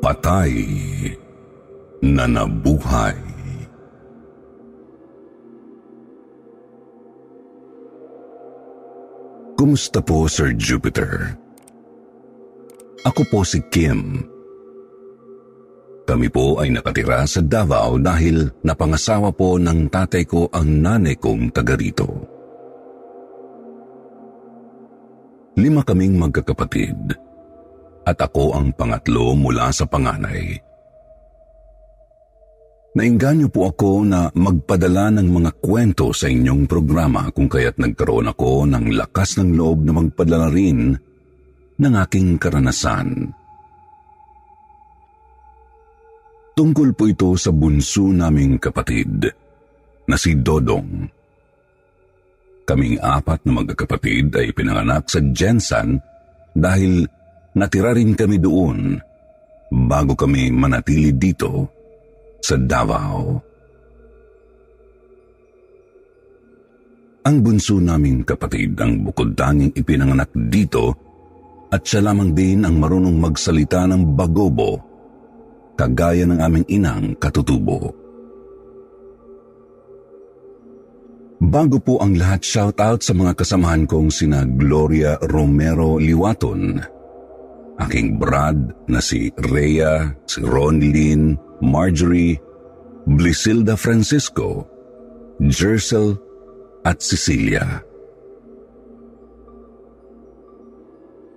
Patay na nabuhay. Kumusta po, Sir Jupiter? Ako po si Kim. Kami po ay nakatira sa Davao dahil napangasawa po ng tatay ko ang nanay kong taga rito. Lima kaming magkakapatid at ako ang pangatlo mula sa panganay. Nainganyo po ako na magpadala ng mga kwento sa inyong programa kung kaya't nagkaroon ako ng lakas ng loob na magpadala rin ng aking karanasan. Tungkol po ito sa bunso naming kapatid na si Dodong. Kaming apat na magkakapatid ay pinanganak sa Jensan dahil natira rin kami doon bago kami manatili dito sa Davao. Ang bunso naming kapatid ang bukod tanging ipinanganak dito at siya lamang din ang marunong magsalita ng bagobo kagaya ng aming inang katutubo. Bago po ang lahat, shout out sa mga kasamahan kong sina Gloria Romero Liwaton, aking brad na si Rhea, si Ronlyn, Marjorie, Blisilda Francisco, Jersel at Cecilia.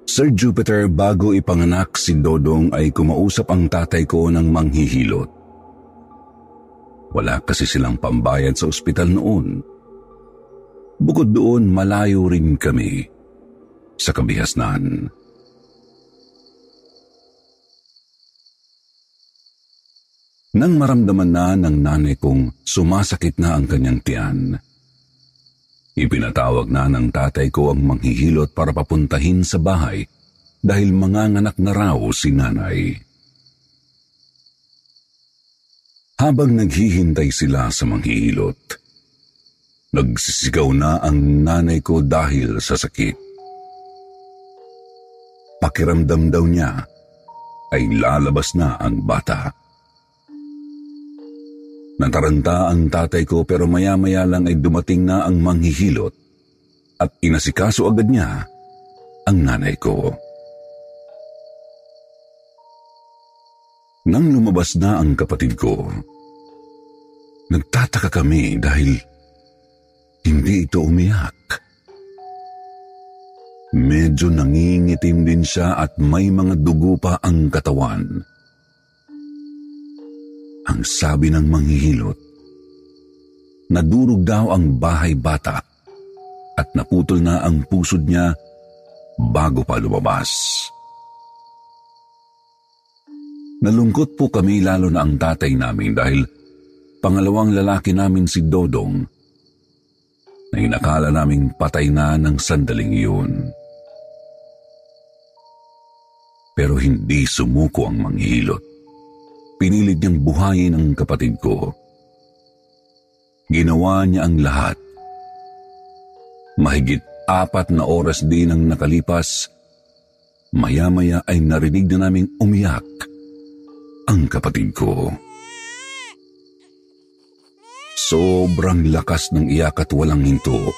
Sir Jupiter, bago ipanganak si Dodong ay kumausap ang tatay ko ng manghihilot. Wala kasi silang pambayad sa ospital noon. Bukod doon, malayo rin kami sa kabihasnan. Nang maramdaman na ng nanay kong sumasakit na ang kanyang tiyan, ipinatawag na ng tatay ko ang manghihilot para papuntahin sa bahay dahil manganganak na raw si nanay. Habang naghihintay sila sa manghihilot, nagsisigaw na ang nanay ko dahil sa sakit. Pakiramdam daw niya ay lalabas na ang bata. Nataranta ang tatay ko pero maya-maya lang ay dumating na ang manghihilot at inasikaso agad niya ang nanay ko. Nang lumabas na ang kapatid ko, nagtataka kami dahil hindi ito umiyak. Medyo nangingitim din siya at may mga dugo pa ang katawan. Ang sabi ng manghihilot, nadurog daw ang bahay bata at naputol na ang pusod niya bago pa lumabas. Nalungkot po kami lalo na ang tatay namin dahil pangalawang lalaki namin si Dodong na inakala naming patay na ng sandaling iyon. Pero hindi sumuko ang manghihilot. Pinilit niyang buhayin ang kapatid ko. Ginawa niya ang lahat. Mahigit apat na oras din ang nakalipas, maya-maya ay narinig na naming umiyak ang kapatid ko. Sobrang lakas ng iyak at walang hinto.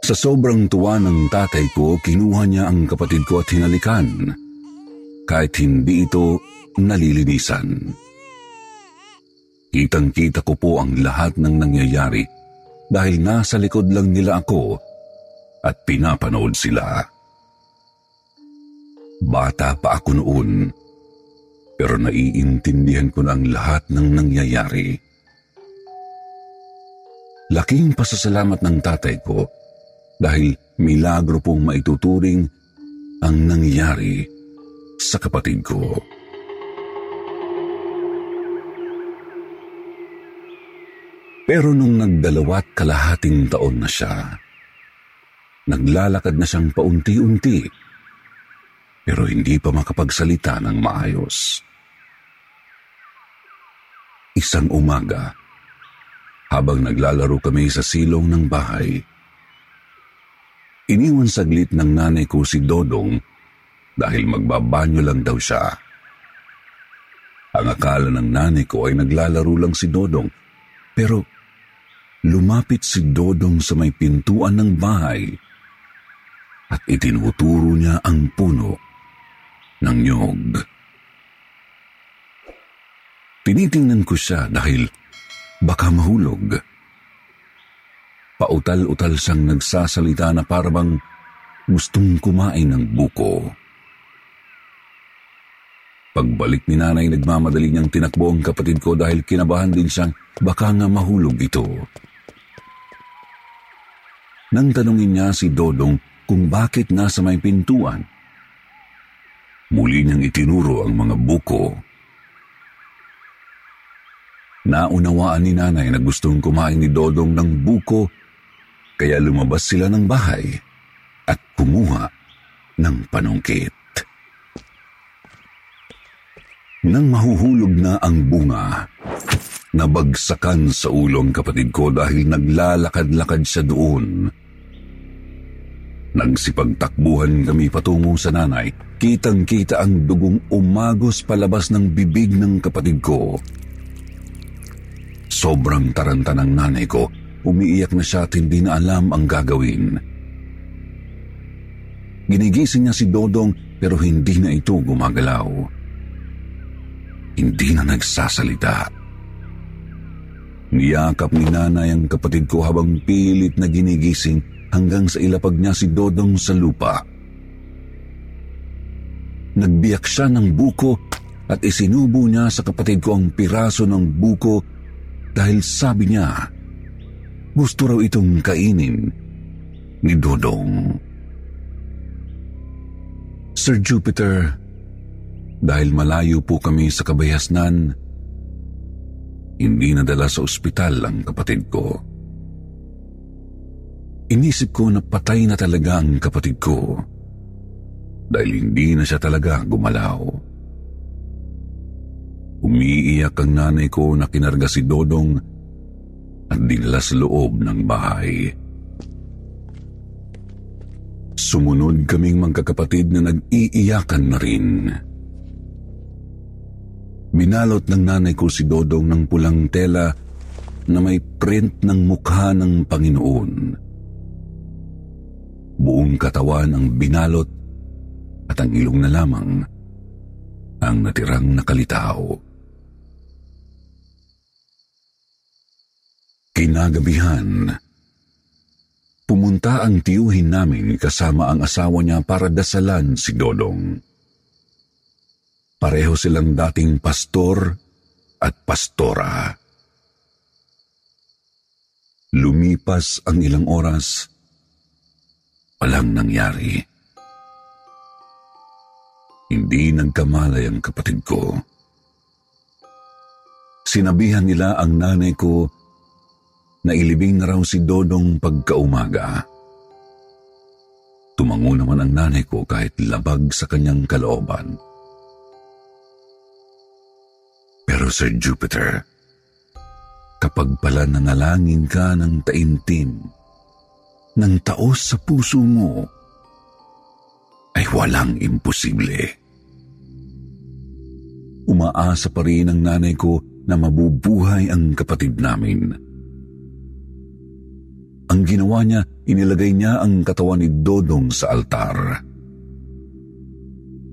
Sa sobrang tuwa ng tatay ko, kinuha niya ang kapatid ko at hinalikan. Kahit hindi ito nalilinisan. Kitang-kita ko po ang lahat ng nangyayari dahil nasa likod lang nila ako at pinapanood sila. Bata pa ako noon, pero naiintindihan ko na ang lahat ng nangyayari. Laking pasasalamat ng tatay ko dahil milagro pong maituturing ang nangyari sa kapatid ko. Pero nung nagdalawat kalahating taon na siya, naglalakad na siyang paunti-unti, pero hindi pa makapagsalita ng maayos. Isang umaga, habang naglalaro kami sa silong ng bahay. Iniwan saglit ng nanay ko si Dodong dahil magbabanyo lang daw siya. Ang akala ng nanay ko ay naglalaro lang si Dodong pero lumapit si Dodong sa may pintuan ng bahay at itinuturo niya ang puno ng nyog. Tinitingnan ko siya dahil Baka mahulog. Pautal-utal siyang nagsasalita na parabang gustong kumain ng buko. Pagbalik ni nanay, nagmamadali niyang tinakbo ang kapatid ko dahil kinabahan din siyang baka nga mahulog ito. Nang tanungin niya si Dodong kung bakit nasa may pintuan, muli niyang itinuro ang mga buko Naunawaan ni nanay na gustong kumain ni Dodong ng buko kaya lumabas sila ng bahay at kumuha ng panungkit. Nang mahuhulog na ang bunga, nabagsakan sa ulo ang kapatid ko dahil naglalakad-lakad siya doon. Nagsipagtakbuhan kami patungo sa nanay. Kitang-kita ang dugong umagos palabas ng bibig ng kapatid ko. Sobrang taranta ng nanay ko. Umiiyak na siya at hindi na alam ang gagawin. Ginigising niya si Dodong pero hindi na ito gumagalaw. Hindi na nagsasalita. Niyakap ni nanay ang kapatid ko habang pilit na ginigising hanggang sa ilapag niya si Dodong sa lupa. Nagbiyak siya ng buko at isinubo niya sa kapatid ko ang piraso ng buko dahil sabi niya, gusto raw itong kainin ni Dodong. Sir Jupiter, dahil malayo po kami sa kabayasnan, hindi nadala sa ospital ang kapatid ko. Inisip ko na patay na talaga ang kapatid ko dahil hindi na siya talaga gumalaw. Umiiyak ang nanay ko na kinarga si Dodong at dinala sa loob ng bahay. Sumunod kaming magkakapatid na nag-iiyakan na rin. Binalot ng nanay ko si Dodong ng pulang tela na may print ng mukha ng Panginoon. Buong katawan ang binalot at ang ilong na lamang ang natirang nakalitaw. Kinagabihan, pumunta ang tiyuhin namin kasama ang asawa niya para dasalan si Dodong. Pareho silang dating pastor at pastora. Lumipas ang ilang oras, walang nangyari. Hindi nagkamalay ang kapatid ko. Sinabihan nila ang nanay ko na ilibing na raw si Dodong pagkaumaga. Tumango naman ang nanay ko kahit labag sa kanyang kalooban. Pero Sir Jupiter, kapag pala nanalangin ka ng taimtim, ng taos sa puso mo, ay walang imposible. Umaasa pa rin ang nanay ko na mabubuhay ang kapatid namin. Ang ginawa niya, inilagay niya ang katawan ni Dodong sa altar.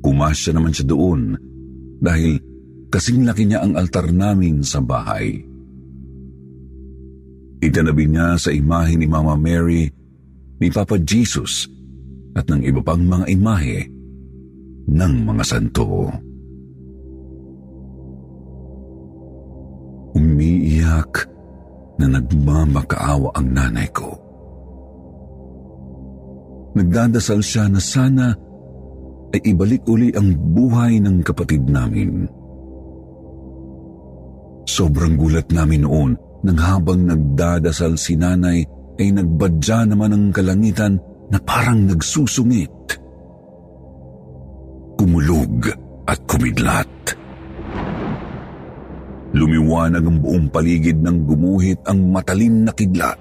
Kumasya naman siya doon dahil kasing laki niya ang altar namin sa bahay. Itanabi niya sa imahe ni Mama Mary, ni Papa Jesus at ng iba pang mga imahe ng mga santo. Umiiyak na nagmamakaawa ang nanay ko. Nagdadasal siya na sana ay ibalik uli ang buhay ng kapatid namin. Sobrang gulat namin noon nang habang nagdadasal si nanay ay nagbadya naman ang kalangitan na parang nagsusungit. Kumulog at kumidlat. Lumiwanag ang buong paligid ng gumuhit ang matalim na kidlat.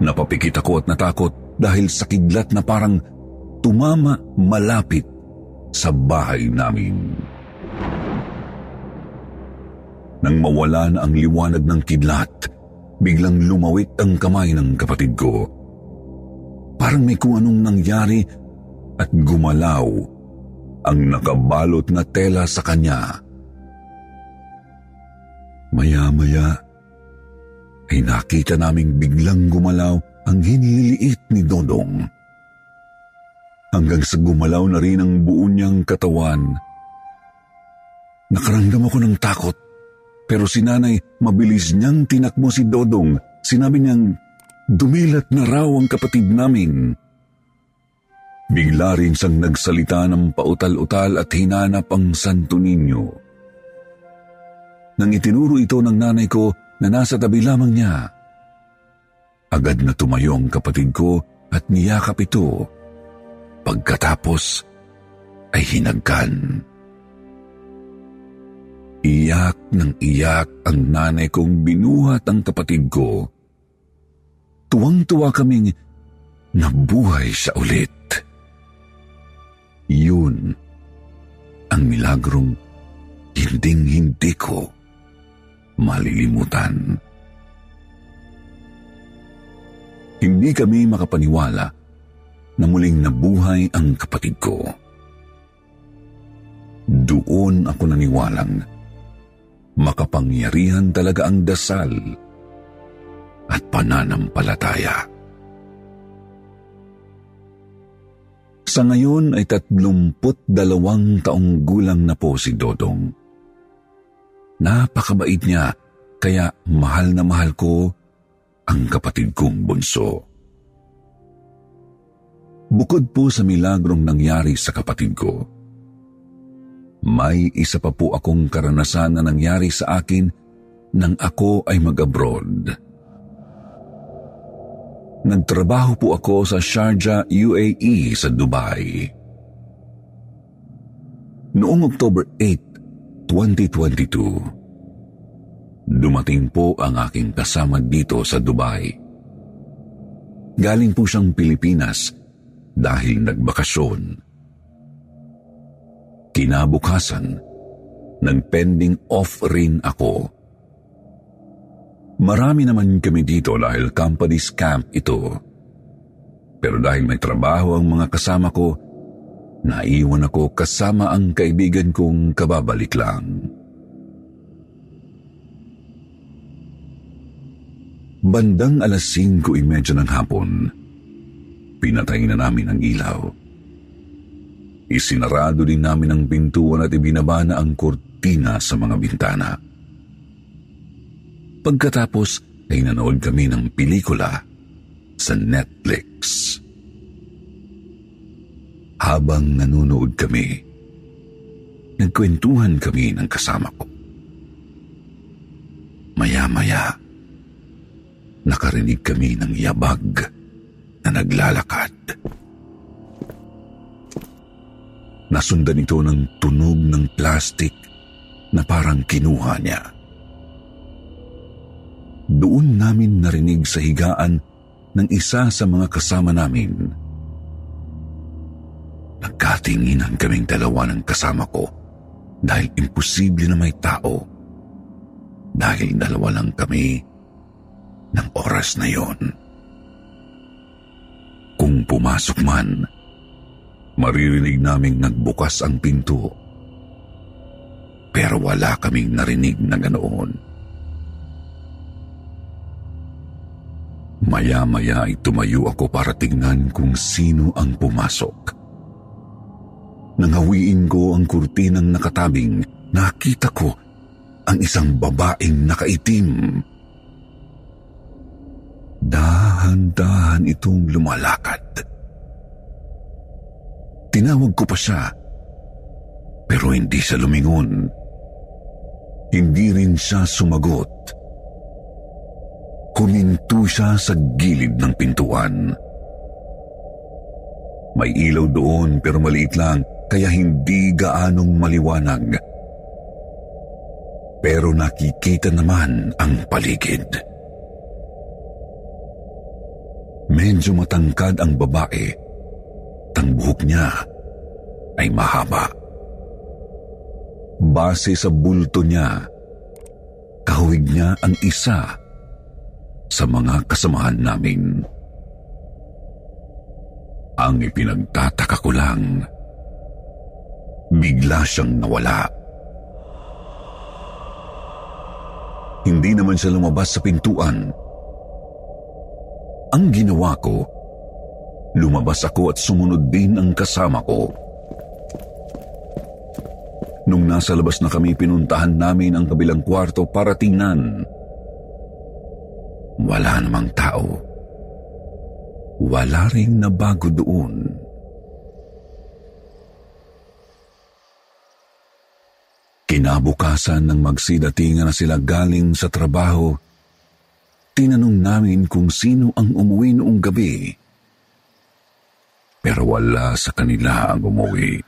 Napapikit ako at natakot dahil sa kidlat na parang tumama malapit sa bahay namin. Nang mawala na ang liwanag ng kidlat, biglang lumawit ang kamay ng kapatid ko. Parang may kung anong nangyari at gumalaw ang nakabalot na tela sa kanya. Maya-maya ay nakita naming biglang gumalaw ang hiniliit ni Dodong. Hanggang sa gumalaw na rin ang buo niyang katawan. Nakaramdam ako ng takot pero si nanay mabilis niyang tinakbo si Dodong. Sinabi niyang dumilat na raw ang kapatid namin. Bigla rin siyang nagsalita ng pautal-utal at hinanap ang Santo Niño. Nang itinuro ito ng nanay ko na nasa tabi lamang niya, agad na tumayo ang kapatid ko at niyakap ito. Pagkatapos ay hinagkan. Iyak ng iyak ang nanay kong binuhat ang kapatid ko. Tuwang-tuwa kaming nabuhay siya ulit. Yun ang milagrong hinding-hindi ko malilimutan. Hindi kami makapaniwala na muling nabuhay ang kapatid ko. Doon ako naniwalang makapangyarihan talaga ang dasal at pananampalataya. Sa ngayon ay tatlumput dalawang taong gulang na po si Dodong. Napakabait niya, kaya mahal na mahal ko ang kapatid kong bunso. Bukod po sa milagrong nangyari sa kapatid ko, may isa pa po akong karanasan na nangyari sa akin nang ako ay mag-abroad. Nagtrabaho po ako sa Sharjah, UAE sa Dubai. Noong October 8, 2022, dumating po ang aking kasama dito sa Dubai. Galing po siyang Pilipinas dahil nagbakasyon. Kinabukasan, nag-pending off rin ako Marami naman kami dito dahil company's camp ito. Pero dahil may trabaho ang mga kasama ko, naiwan ako kasama ang kaibigan kong kababalik lang. Bandang alas 5.30 ng hapon, pinatay na namin ang ilaw. Isinarado din namin ang pintuan at ibinaba na ang kurtina sa mga bintana. Pagkatapos ay nanood kami ng pelikula sa Netflix. Habang nanonood kami, nagkwentuhan kami ng kasama ko. Maya-maya, nakarinig kami ng yabag na naglalakad. Nasundan ito ng tunog ng plastik na parang kinuha niya. Doon namin narinig sa higaan ng isa sa mga kasama namin. Nagkatinginan kaming dalawa ng kasama ko dahil imposible na may tao dahil dalawa lang kami ng oras na yon. Kung pumasok man, maririnig naming nagbukas ang pinto. Pero wala kaming narinig na ganoon. Maya-maya ay tumayo ako para tignan kung sino ang pumasok. Nang hawiin ko ang kurtinang nakatabing, nakita ko ang isang babaeng nakaitim. Dahan-dahan itong lumalakad. Lumalakad Tinawag ko pa siya, pero hindi siya lumingon. Hindi rin siya sumagot. Huminto siya sa gilid ng pintuan. May ilaw doon pero maliit lang kaya hindi gaanong maliwanag. Pero nakikita naman ang paligid. Medyo matangkad ang babae. Tang buhok niya ay mahaba. Base sa bulto niya, kahawig niya ang isa sa mga kasamahan namin. Ang ipinagtataka ko lang, bigla siyang nawala. Hindi naman siya lumabas sa pintuan. Ang ginawa ko, lumabas ako at sumunod din ang kasama ko. Nung nasa labas na kami, pinuntahan namin ang kabilang kwarto para tingnan. Wala namang tao. Wala ring nabago doon. Kinabukasan ng magsidatingan na sila galing sa trabaho, tinanong namin kung sino ang umuwi noong gabi. Pero wala sa kanila ang umuwi.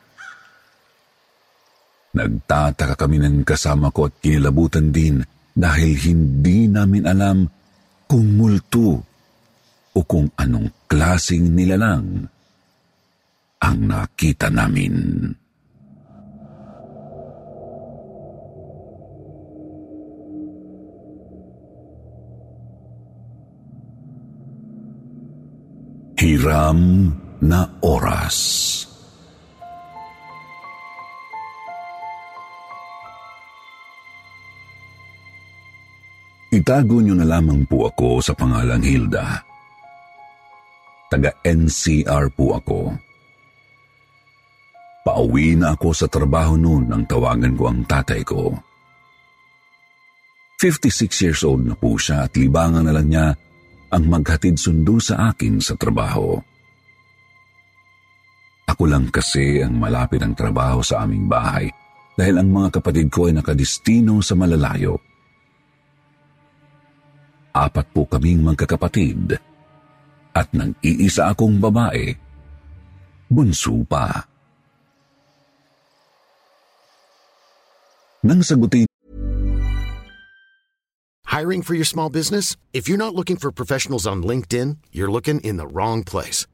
Nagtataka kami ng kasama ko at kinilabutan din dahil hindi namin alam kung multo o kung anong klasing nilalang ang nakita namin. Hiram na oras. Itago niyo na lamang po ako sa pangalang Hilda. Taga-NCR po ako. Pauwi na ako sa trabaho noon nang tawagan ko ang tatay ko. 56 years old na po siya at libangan na lang niya ang maghatid sundo sa akin sa trabaho. Ako lang kasi ang malapit ang trabaho sa aming bahay dahil ang mga kapatid ko ay nakadistino sa malalayo. Apat po kaming magkakapatid at nang iisa akong babae, bunso pa. Nang sagutin Hiring for your small business? If you're not looking for professionals on LinkedIn, you're looking in the wrong place.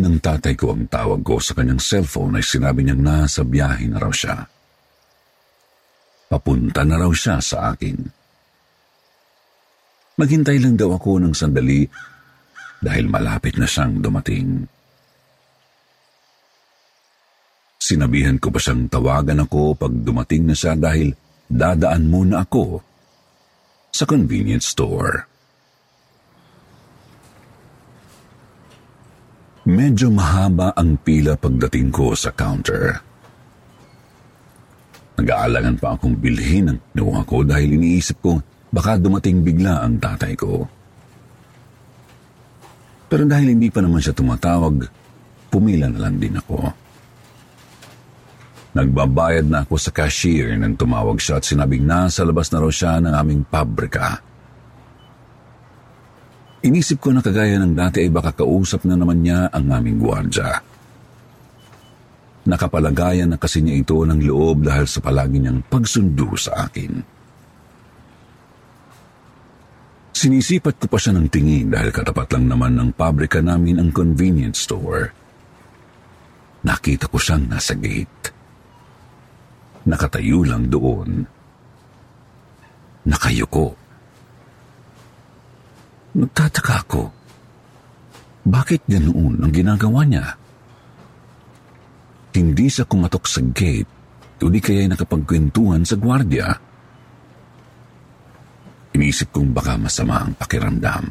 ng tatay ko ang tawag ko sa kanyang cellphone ay sinabi niyang nasa biyahe na raw siya. Papunta na raw siya sa akin. Maghintay lang daw ako ng sandali dahil malapit na siyang dumating. Sinabihan ko pa siyang tawagan ako pag dumating na siya dahil dadaan muna ako sa convenience store. Medyo mahaba ang pila pagdating ko sa counter. Nag-aalangan pa akong bilhin ang kinuha ko dahil iniisip ko baka dumating bigla ang tatay ko. Pero dahil hindi pa naman siya tumatawag, pumila na lang din ako. Nagbabayad na ako sa cashier nang tumawag siya at sinabing nasa labas na raw siya ng aming pabrika. Inisip ko na kagaya ng dati ay baka kausap na naman niya ang aming gwardya. Nakapalagayan na kasi niya ito ng loob dahil sa palagi niyang pagsundo sa akin. Sinisipat ko pa siya ng tingin dahil katapat lang naman ng pabrika namin ang convenience store. Nakita ko siyang nasa gate. Nakatayo lang doon. Nakayuko. Nagtataka ako. Bakit ganoon ang ginagawa niya? Hindi siya kumatok sa gate, kundi kaya nakapagkwentuhan sa gwardya. Inisip kong baka masama ang pakiramdam.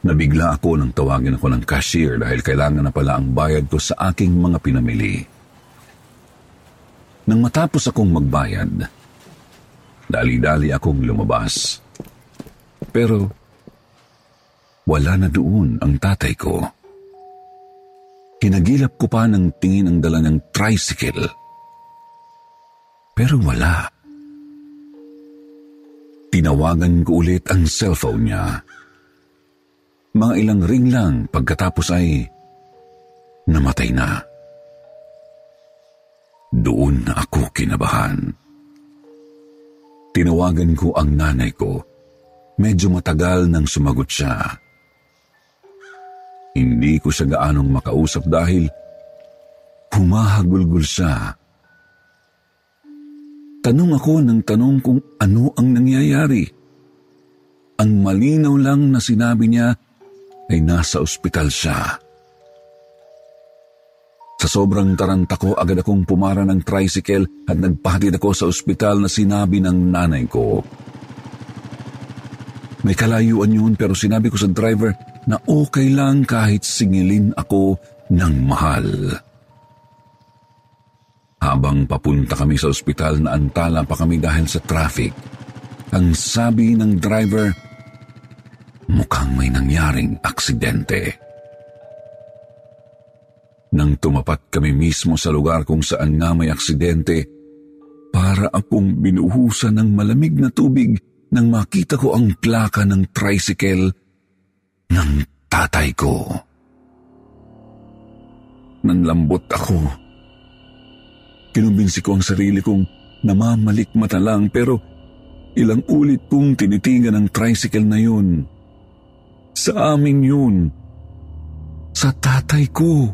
Nabigla ako nang tawagin ako ng cashier dahil kailangan na pala ang bayad ko sa aking mga pinamili. Nang matapos akong magbayad, dali-dali akong lumabas. Pero wala na doon ang tatay ko. Hinagilap ko pa ng tingin ang dala ng tricycle. Pero wala. Tinawagan ko ulit ang cellphone niya. Mga ilang ring lang pagkatapos ay namatay na. Doon na ako kinabahan. Tinawagan ko ang nanay ko. Medyo matagal nang sumagot siya. Hindi ko siya gaanong makausap dahil humahagulgul siya. Tanong ako ng tanong kung ano ang nangyayari. Ang malinaw lang na sinabi niya ay nasa ospital siya. Sa sobrang taranta ko, agad akong pumara ng tricycle at nagpahatid ako sa ospital na sinabi ng nanay ko. May kalayuan yun pero sinabi ko sa driver na okay lang kahit singilin ako ng mahal. Habang papunta kami sa ospital na antala pa kami dahil sa traffic, ang sabi ng driver, mukhang may nangyaring aksidente. Nang tumapat kami mismo sa lugar kung saan nga may aksidente, para akong binuhusan ng malamig na tubig nang makita ko ang plaka ng tricycle ng tatay ko. Nanlambot ako. Kinumbinsi ko ang sarili kong namamalikmata lang pero ilang ulit kong tinitigan ang tricycle na yun. Sa amin yun. Sa tatay ko.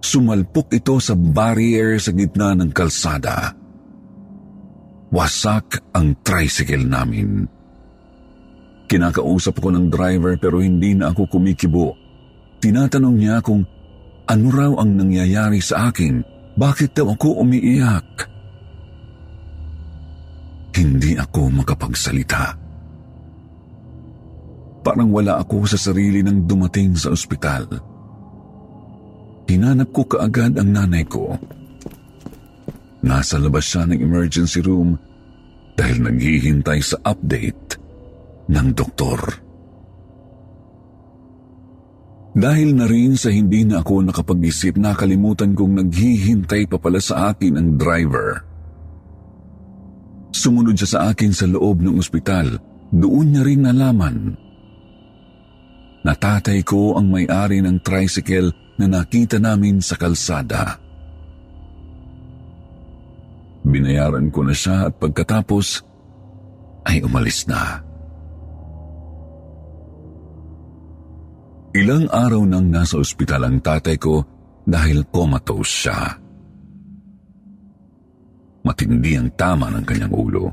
Sumalpok ito sa barrier sa gitna ng kalsada. Wasak ang tricycle namin. Kinakausap ko ng driver pero hindi na ako kumikibo. Tinatanong niya kung ano raw ang nangyayari sa akin. Bakit daw ako umiiyak? Hindi ako makapagsalita. Parang wala ako sa sarili nang dumating sa ospital. Hinanap ko kaagad ang nanay ko. Nasa labas siya ng emergency room dahil naghihintay sa update ng doktor. Dahil na rin sa hindi na ako nakapag-isip, nakalimutan kong naghihintay pa pala sa akin ang driver. Sumunod siya sa akin sa loob ng ospital. Doon niya rin nalaman. Natatay ko ang may-ari ng tricycle na nakita namin sa kalsada. Binayaran ko na siya at pagkatapos ay umalis na. Ilang araw nang nasa ospital ang tatay ko dahil comatose siya. Matindi ang tama ng kanyang ulo.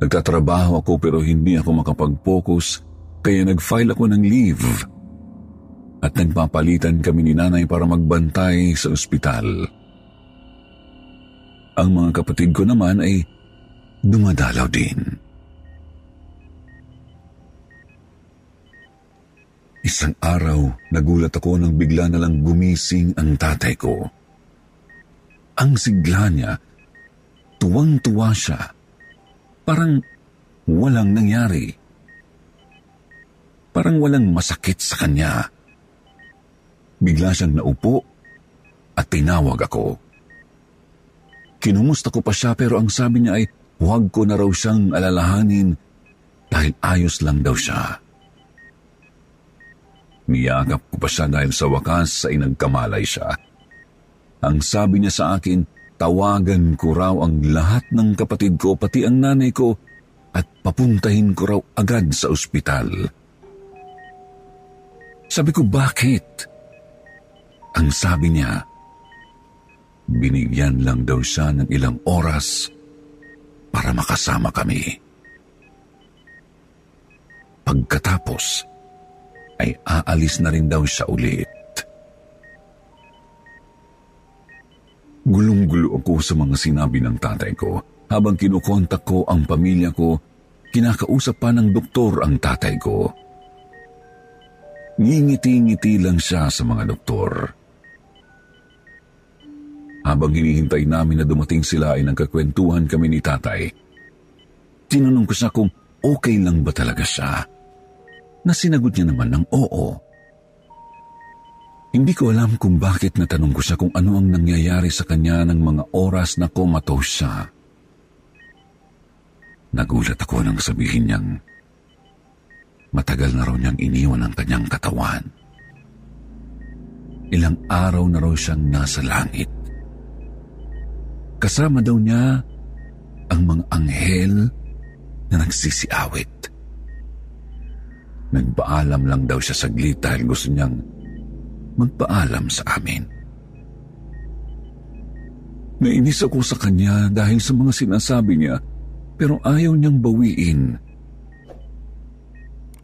Nagtatrabaho ako pero hindi ako makapag-focus kaya nag-file ako ng leave at nagpapalitan kami ni nanay para magbantay sa ospital. Ang mga kapatid ko naman ay dumadalaw din. Isang araw, nagulat ako nang bigla na lang gumising ang tatay ko. Ang sigla niya, tuwang-tuwa siya. Parang walang nangyari. Parang walang masakit sa kanya. Bigla siyang naupo at tinawag ako. Kinumusta ko pa siya pero ang sabi niya ay huwag ko na raw siyang alalahanin dahil ayos lang daw siya. Niyakap ko pa siya dahil sa wakas ay nagkamalay siya. Ang sabi niya sa akin, tawagan ko raw ang lahat ng kapatid ko, pati ang nanay ko, at papuntahin ko raw agad sa ospital. Sabi ko, bakit? Ang sabi niya, binigyan lang daw siya ng ilang oras para makasama kami. Pagkatapos, ay aalis na rin daw siya ulit. Gulong-gulo ako sa mga sinabi ng tatay ko. Habang kinukontak ko ang pamilya ko, kinakausap pa ng doktor ang tatay ko. Ngingiti-ngiti lang siya sa mga doktor. Habang hinihintay namin na dumating sila ay nagkakwentuhan kami ni tatay. Tinanong ko siya kung okay lang ba talaga siya. Nasinagot niya naman ng oo. Hindi ko alam kung bakit natanong ko siya kung ano ang nangyayari sa kanya ng mga oras na comatose siya. Nagulat ako nang sabihin niyang matagal na raw niyang iniwan ang kanyang katawan. Ilang araw na raw siyang nasa langit. Kasama daw niya ang mga anghel na nagsisiawit. Nagpaalam lang daw siya saglit dahil gusto niyang magpaalam sa amin. Nainis ako sa kanya dahil sa mga sinasabi niya pero ayaw niyang bawiin.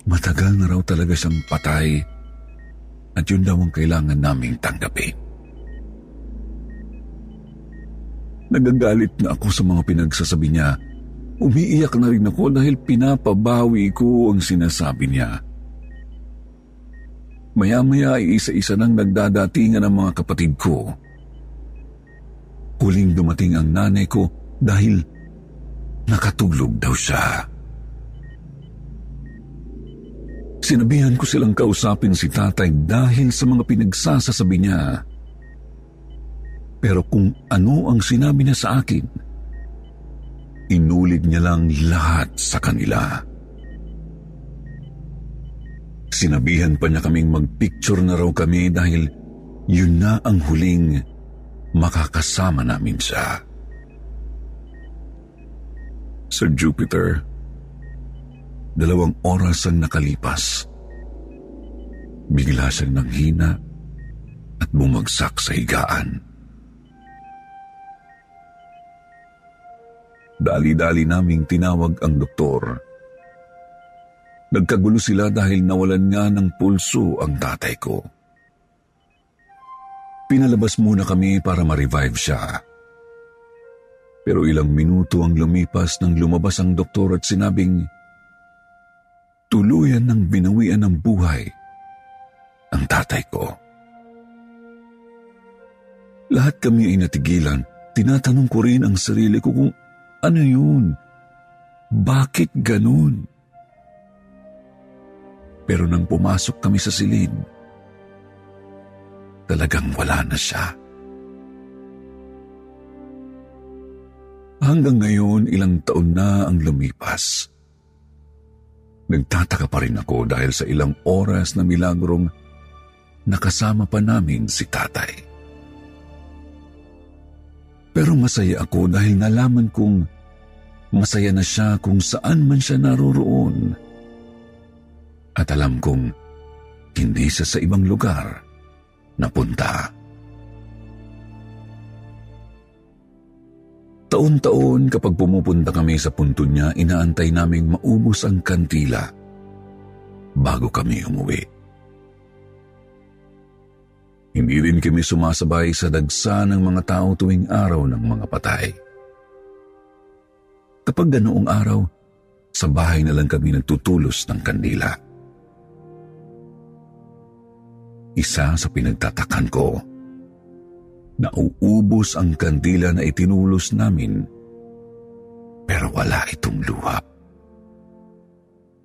Matagal na raw talaga siyang patay at yun daw ang kailangan naming tanggapin. Nagagalit na ako sa mga pinagsasabi niya. Umiiyak na rin ako dahil pinapabawi ko ang sinasabi niya. Maya-maya ay isa-isa nang nagdadatingan ang mga kapatid ko. Huling dumating ang nanay ko dahil nakatulog daw siya. Sinabihan ko silang kausapin si tatay dahil sa mga pinagsasasabi niya. Pero kung ano ang sinabi niya sa akin, inulit niya lang lahat sa kanila. Sinabihan pa niya kaming magpicture na raw kami dahil yun na ang huling makakasama namin siya. Sir Jupiter, dalawang oras ang nakalipas. Bigla siyang nanghina at bumagsak sa higaan. Dali-dali naming tinawag ang doktor. Nagkagulo sila dahil nawalan nga ng pulso ang tatay ko. Pinalabas muna kami para ma-revive siya. Pero ilang minuto ang lumipas nang lumabas ang doktor at sinabing, tuluyan ng binawian ng buhay ang tatay ko. Lahat kami ay natigilan. Tinatanong ko rin ang sarili ko kung ano yun? Bakit ganun? Pero nang pumasok kami sa silid, talagang wala na siya. Hanggang ngayon, ilang taon na ang lumipas. Nagtataka pa rin ako dahil sa ilang oras na milagrong nakasama pa namin si tatay. Pero masaya ako dahil nalaman kong masaya na siya kung saan man siya naroroon. At alam kong hindi siya sa ibang lugar napunta. Taon-taon kapag pumupunta kami sa punto niya, inaantay naming maubos ang kantila bago kami umuwi. Hindi rin kami sumasabay sa dagsa ng mga tao tuwing araw ng mga patay. Kapag ganoong araw, sa bahay na lang kami nagtutulos ng kandila. Isa sa pinagtatakan ko, nauubos ang kandila na itinulos namin, pero wala itong luha.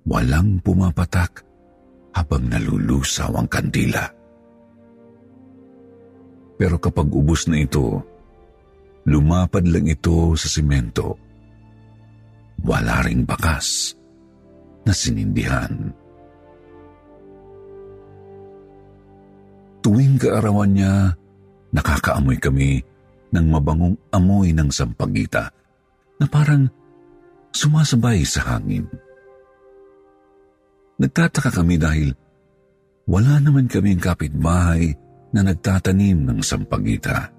Walang pumapatak habang nalulusaw ang kandila. Pero kapag ubos na ito, lumapad lang ito sa simento. Wala ring bakas na sinindihan. tuwing kaarawan niya, nakakaamoy kami ng mabangong amoy ng sampagita na parang sumasabay sa hangin. Nagtataka kami dahil wala naman kaming kapitbahay na nagtatanim ng sampagita.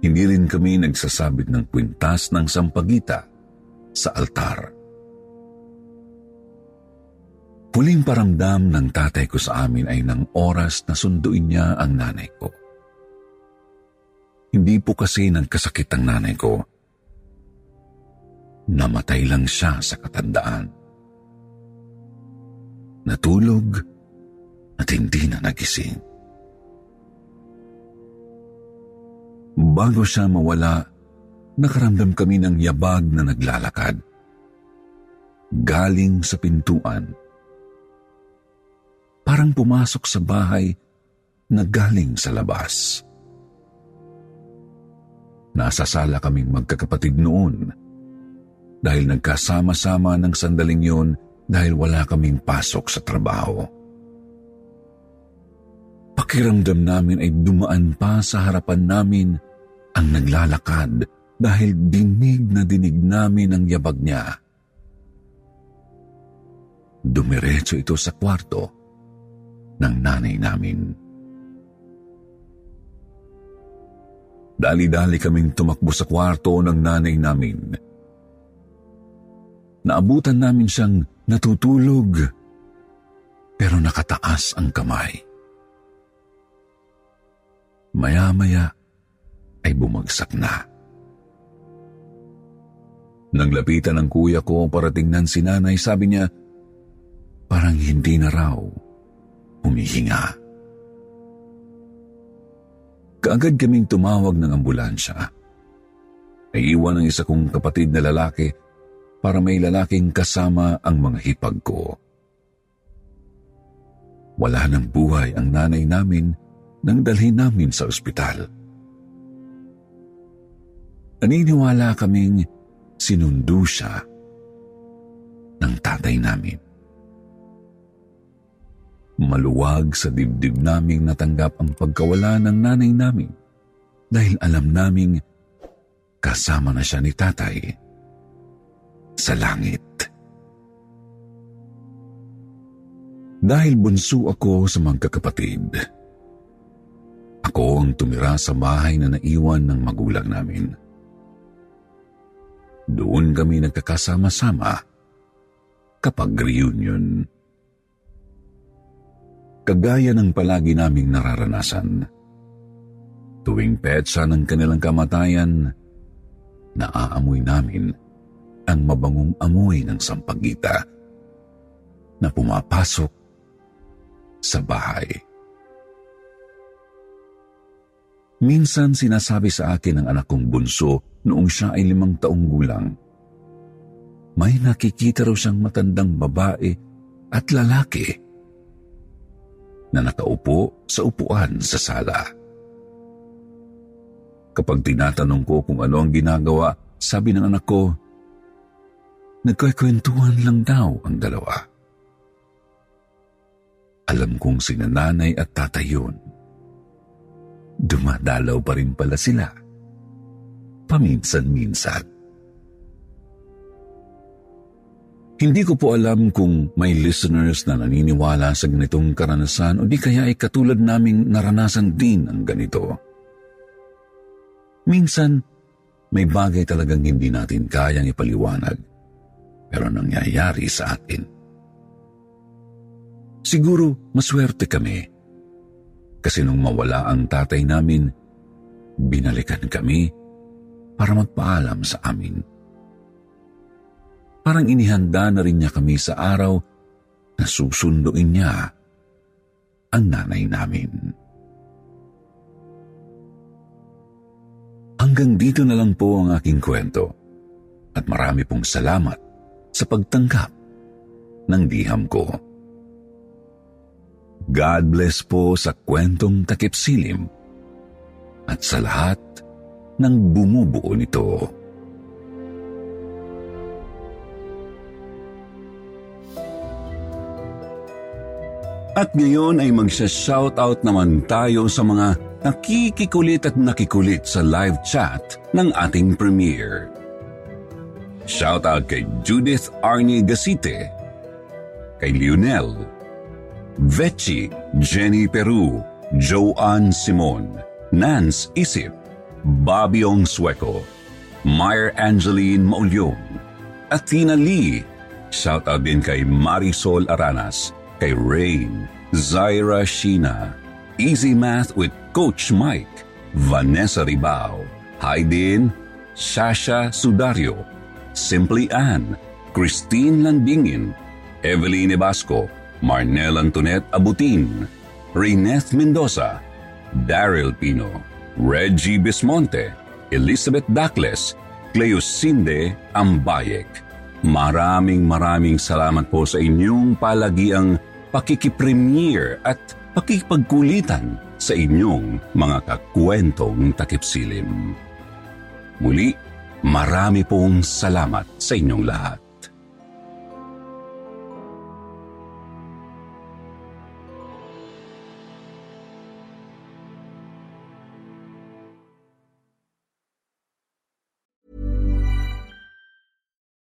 Hindi rin kami nagsasabit ng kwintas ng sampagita sa altar. Huling paramdam ng tatay ko sa amin ay ng oras na sunduin niya ang nanay ko. Hindi po kasi nagkasakit ang nanay ko. Namatay lang siya sa katandaan. Natulog at hindi na nagising. Bago siya mawala, nakaramdam kami ng yabag na naglalakad. Galing sa pintuan parang pumasok sa bahay na galing sa labas. Nasa sala kaming magkakapatid noon dahil nagkasama-sama ng sandaling yun dahil wala kaming pasok sa trabaho. Pakiramdam namin ay dumaan pa sa harapan namin ang naglalakad dahil dinig na dinig namin ang yabag niya. Dumiretso ito sa kwarto ng nanay namin. Dali-dali kaming tumakbo sa kwarto ng nanay namin. Naabutan namin siyang natutulog pero nakataas ang kamay. Maya-maya ay bumagsak na. Nang lapitan ng kuya ko para tingnan si nanay, sabi niya, parang hindi na raw humihinga. Kaagad kaming tumawag ng ambulansya. Naiiwan ang isa kong kapatid na lalaki para may lalaking kasama ang mga hipag ko. Wala ng buhay ang nanay namin nang dalhin namin sa ospital. Naniniwala kaming sinundo siya ng tatay namin. Maluwag sa dibdib naming natanggap ang pagkawala ng nanay namin dahil alam naming kasama na siya ni tatay sa langit. Dahil bunso ako sa magkakapatid, ako ang tumira sa bahay na naiwan ng magulang namin. Doon kami nagkakasama-sama kapag reunion kagaya ng palagi naming nararanasan. Tuwing petsa ng kanilang kamatayan, naaamoy namin ang mabangong amoy ng sampagita na pumapasok sa bahay. Minsan sinasabi sa akin ng anak kong bunso noong siya ay limang taong gulang. May nakikita raw siyang matandang babae at lalaki na nakaupo sa upuan sa sala. Kapag tinatanong ko kung ano ang ginagawa, sabi ng anak ko, nagkakwentuhan lang daw ang dalawa. Alam kong sina nanay at tatay yun. Dumadalaw pa rin pala sila. Paminsan-minsan. Hindi ko po alam kung may listeners na naniniwala sa ganitong karanasan o di kaya ay katulad naming naranasan din ang ganito. Minsan, may bagay talagang hindi natin kayang ipaliwanag pero nangyayari sa atin. Siguro maswerte kami kasi nung mawala ang tatay namin, binalikan kami para magpaalam sa amin. Parang inihanda na rin niya kami sa araw na susunduin niya ang nanay namin. Hanggang dito na lang po ang aking kwento at marami pong salamat sa pagtanggap ng diham ko. God bless po sa kwentong takip silim at sa lahat ng bumubuo nito. At ngayon ay magsha-shoutout naman tayo sa mga nakikikulit at nakikulit sa live chat ng ating premiere. Shoutout kay Judith Arnie Gasite, kay Lionel, Vechi, Jenny Peru, Joanne Simon, Nance Isip, Bobby Ong Sueco, Meyer Angeline Maulyong, Athena Lee, shoutout din kay Marisol Aranas, kay Rain, Zaira Sheena, Easy Math with Coach Mike, Vanessa Ribao, Haydin, Sasha Sudario, Simply Ann, Christine Landingin, Eveline Basco, Marnel Antoinette Abutin, Reyneth Mendoza, Daryl Pino, Reggie Bismonte, Elizabeth Dakles, Cleo Sinde Ambayek. Maraming maraming salamat po sa inyong palagiang pakikipremiere at pakikipagkulitan sa inyong mga kakwentong takipsilim. Muli, marami pong salamat sa inyong lahat.